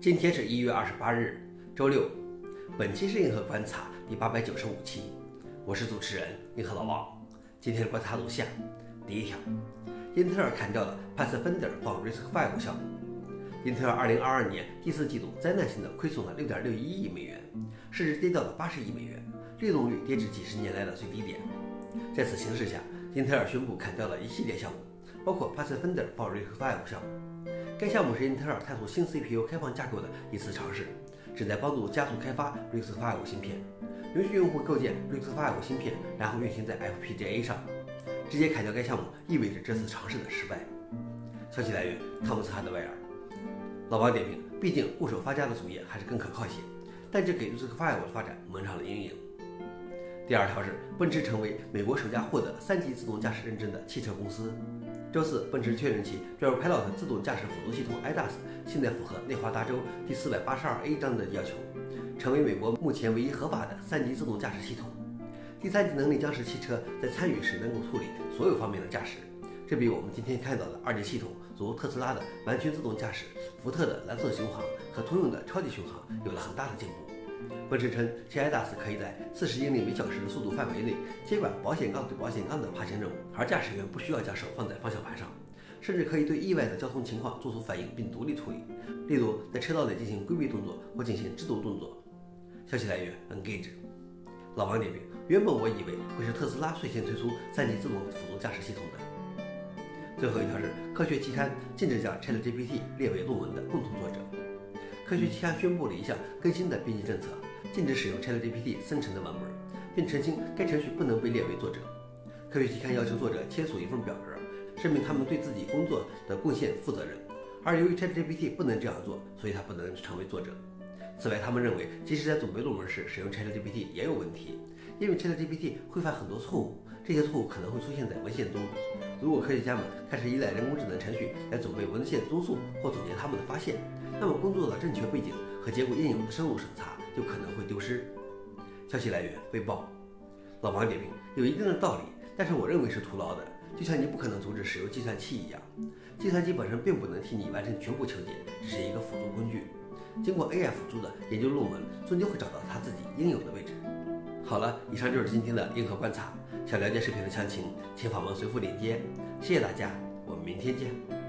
今天是一月二十八日，周六。本期是硬核观察第八百九十五期，我是主持人硬核老王。今天的观察如下：第一条，英特尔砍掉了 Pathfinder for RISC-V 项目。英特尔二零二二年第四季度灾难性的亏损了六点六一亿美元，市值跌掉了八十亿美元，利润率跌至几十年来的最低点。在此形势下，英特尔宣布砍掉了一系列项目，包括 Pathfinder for RISC-V 项目。该项目是英特尔探索新 CPU 开放架构的一次尝试，旨在帮助加速开发 RISC-V 芯片，允许用户构建 RISC-V 芯片，然后运行在 FPGA 上。直接砍掉该项目意味着这次尝试的失败。消息来源：汤姆斯·哈德威尔。老王点评：毕竟固守发家的主业还是更可靠些，但这给 RISC-V 的发展蒙上了阴影。第二条是，奔驰成为美国首家获得三级自动驾驶认证的汽车公司。周四，奔驰确认其 Drive Pilot 自动驾驶辅助系统 ADAS 现在符合内华达州第四百八十二 A 章的要求，成为美国目前唯一合法的三级自动驾驶系统。第三级能力将使汽车在参与时能够处理所有方面的驾驶，这比我们今天看到的二级系统，如特斯拉的完全自动驾驶、福特的蓝色巡航和通用的超级巡航，有了很大的进步。奔驰称，其 ADAS 可以在四十英里每小时的速度范围内接管保险杠对保险杠的爬行任务，而驾驶员不需要将手放在方向盘上，甚至可以对意外的交通情况做出反应并独立处理，例如在车道内进行规避动作或进行制动动作。消息来源：Engage。老王点评：原本我以为会是特斯拉率先推出三级自动辅助驾驶系统的。最后一条是科学期刊禁止将 ChatGPT 列为论文的共同作者。科学期刊宣布了一项更新的编辑政策，禁止使用 ChatGPT 生成的文本，并澄清该程序不能被列为作者。科学期刊要求作者签署一份表格，声明他们对自己工作的贡献负责任。而由于 ChatGPT 不能这样做，所以他不能成为作者。此外，他们认为即使在准备论文时使用 ChatGPT 也有问题，因为 ChatGPT 会犯很多错误，这些错误可能会出现在文献中。如果科学家们开始依赖人工智能程序来准备文献综述或总结他们的发现，那么工作的正确背景和结果应有的深入审查就可能会丢失。消息来源：微报。老王点评：有一定的道理，但是我认为是徒劳的，就像你不可能阻止使用计算器一样。计算机本身并不能替你完成全部求解，只是一个辅助工具。经过 AI 辅助的研究论文，终究会找到它自己应有的位置。好了，以上就是今天的硬核观察。想了解视频的详情，请访问随附链接。谢谢大家，我们明天见。